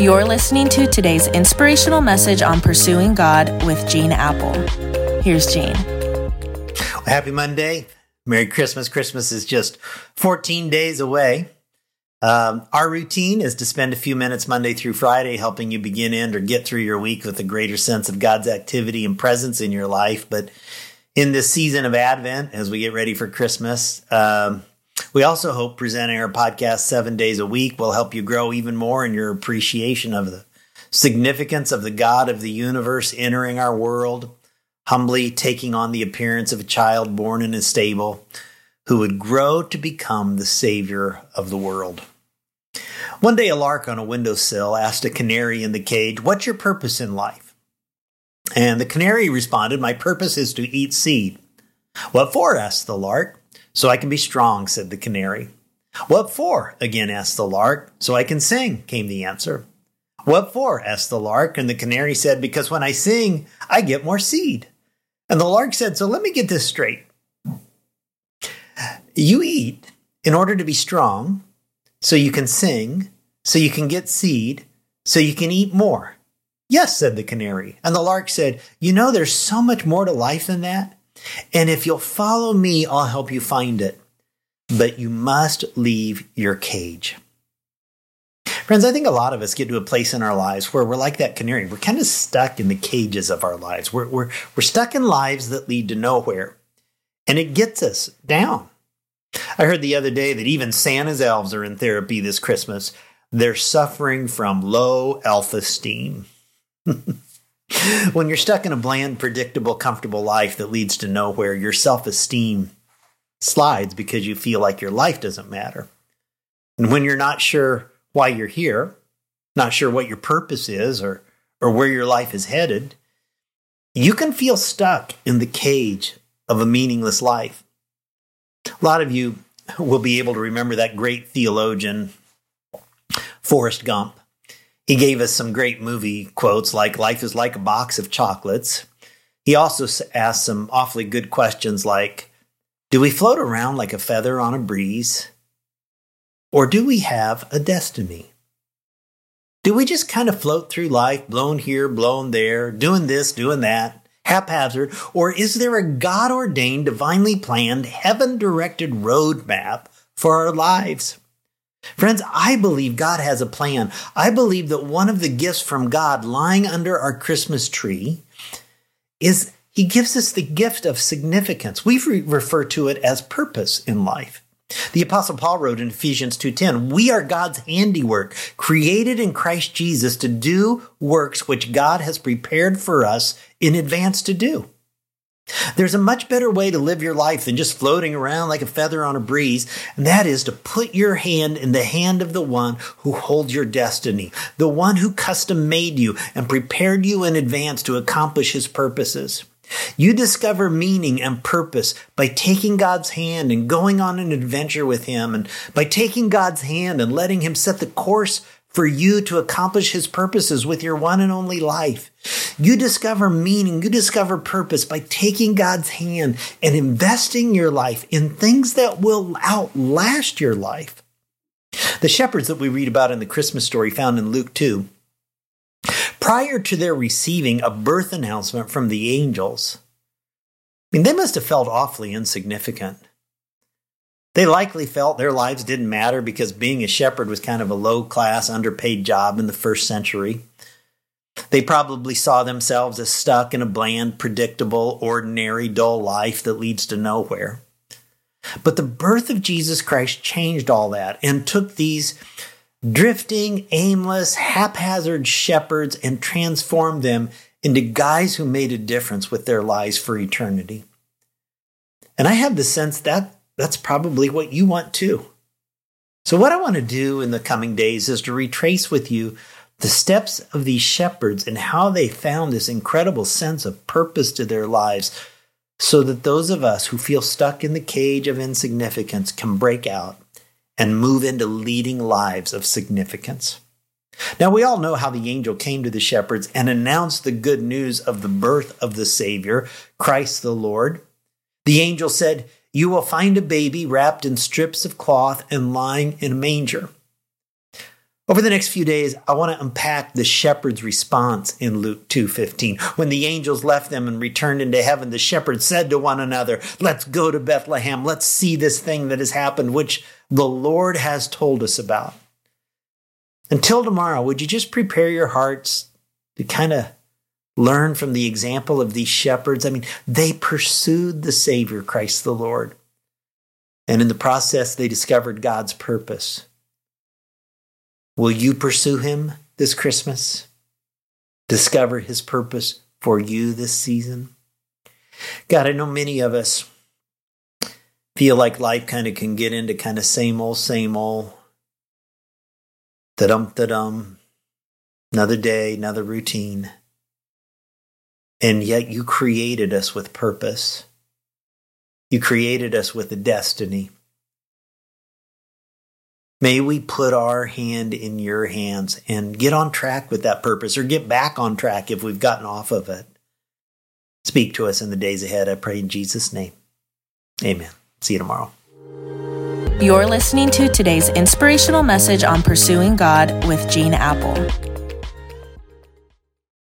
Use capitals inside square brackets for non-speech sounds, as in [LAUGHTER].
You're listening to today's inspirational message on pursuing God with Gene Appel. Here's Gene. Happy Monday. Merry Christmas. Christmas is just 14 days away. Um, our routine is to spend a few minutes Monday through Friday helping you begin in or get through your week with a greater sense of God's activity and presence in your life. But in this season of Advent, as we get ready for Christmas, um, we also hope presenting our podcast seven days a week will help you grow even more in your appreciation of the significance of the God of the universe entering our world, humbly taking on the appearance of a child born in a stable who would grow to become the Savior of the world. One day, a lark on a windowsill asked a canary in the cage, What's your purpose in life? And the canary responded, My purpose is to eat seed. What for? asked the lark. So I can be strong, said the canary. What for? again asked the lark. So I can sing, came the answer. What for? asked the lark, and the canary said, Because when I sing, I get more seed. And the lark said, So let me get this straight. You eat in order to be strong, so you can sing, so you can get seed, so you can eat more. Yes, said the canary. And the lark said, You know, there's so much more to life than that. And if you'll follow me, I'll help you find it. But you must leave your cage. Friends, I think a lot of us get to a place in our lives where we're like that canary. We're kind of stuck in the cages of our lives. We're, we're, we're stuck in lives that lead to nowhere. And it gets us down. I heard the other day that even Santa's elves are in therapy this Christmas. They're suffering from low self esteem. [LAUGHS] [LAUGHS] when you're stuck in a bland, predictable, comfortable life that leads to nowhere, your self esteem slides because you feel like your life doesn't matter. And when you're not sure why you're here, not sure what your purpose is or, or where your life is headed, you can feel stuck in the cage of a meaningless life. A lot of you will be able to remember that great theologian, Forrest Gump. He gave us some great movie quotes like life is like a box of chocolates. He also asked some awfully good questions like do we float around like a feather on a breeze? Or do we have a destiny? Do we just kind of float through life, blown here, blown there, doing this, doing that, haphazard? Or is there a God ordained, divinely planned, heaven directed roadmap for our lives? Friends, I believe God has a plan. I believe that one of the gifts from God lying under our Christmas tree is He gives us the gift of significance. We refer to it as purpose in life. The apostle Paul wrote in Ephesians 2:10, "We are God's handiwork, created in Christ Jesus to do works which God has prepared for us in advance to do." There's a much better way to live your life than just floating around like a feather on a breeze, and that is to put your hand in the hand of the one who holds your destiny, the one who custom made you and prepared you in advance to accomplish his purposes. You discover meaning and purpose by taking God's hand and going on an adventure with Him, and by taking God's hand and letting Him set the course for you to accomplish his purposes with your one and only life. You discover meaning, you discover purpose by taking God's hand and investing your life in things that will outlast your life. The shepherds that we read about in the Christmas story found in Luke 2, prior to their receiving a birth announcement from the angels, I mean, they must have felt awfully insignificant. They likely felt their lives didn't matter because being a shepherd was kind of a low class, underpaid job in the first century. They probably saw themselves as stuck in a bland, predictable, ordinary, dull life that leads to nowhere. But the birth of Jesus Christ changed all that and took these drifting, aimless, haphazard shepherds and transformed them into guys who made a difference with their lives for eternity. And I have the sense that that's probably what you want too. So, what I want to do in the coming days is to retrace with you the steps of these shepherds and how they found this incredible sense of purpose to their lives so that those of us who feel stuck in the cage of insignificance can break out and move into leading lives of significance. Now, we all know how the angel came to the shepherds and announced the good news of the birth of the Savior, Christ the Lord. The angel said, you will find a baby wrapped in strips of cloth and lying in a manger. Over the next few days, I want to unpack the shepherd's response in Luke 2:15. When the angels left them and returned into heaven, the shepherds said to one another, "Let's go to Bethlehem. Let's see this thing that has happened which the Lord has told us about." Until tomorrow, would you just prepare your hearts to kind of learn from the example of these shepherds? I mean, they pursued the Savior, Christ the Lord. And in the process, they discovered God's purpose. Will you pursue him this Christmas? Discover his purpose for you this season? God, I know many of us feel like life kind of can get into kind of same old, same old. Da dum da dum. Another day, another routine. And yet you created us with purpose. You created us with a destiny. May we put our hand in your hands and get on track with that purpose or get back on track if we've gotten off of it. Speak to us in the days ahead, I pray in Jesus' name. Amen. See you tomorrow. You're listening to today's inspirational message on pursuing God with Gene Appel.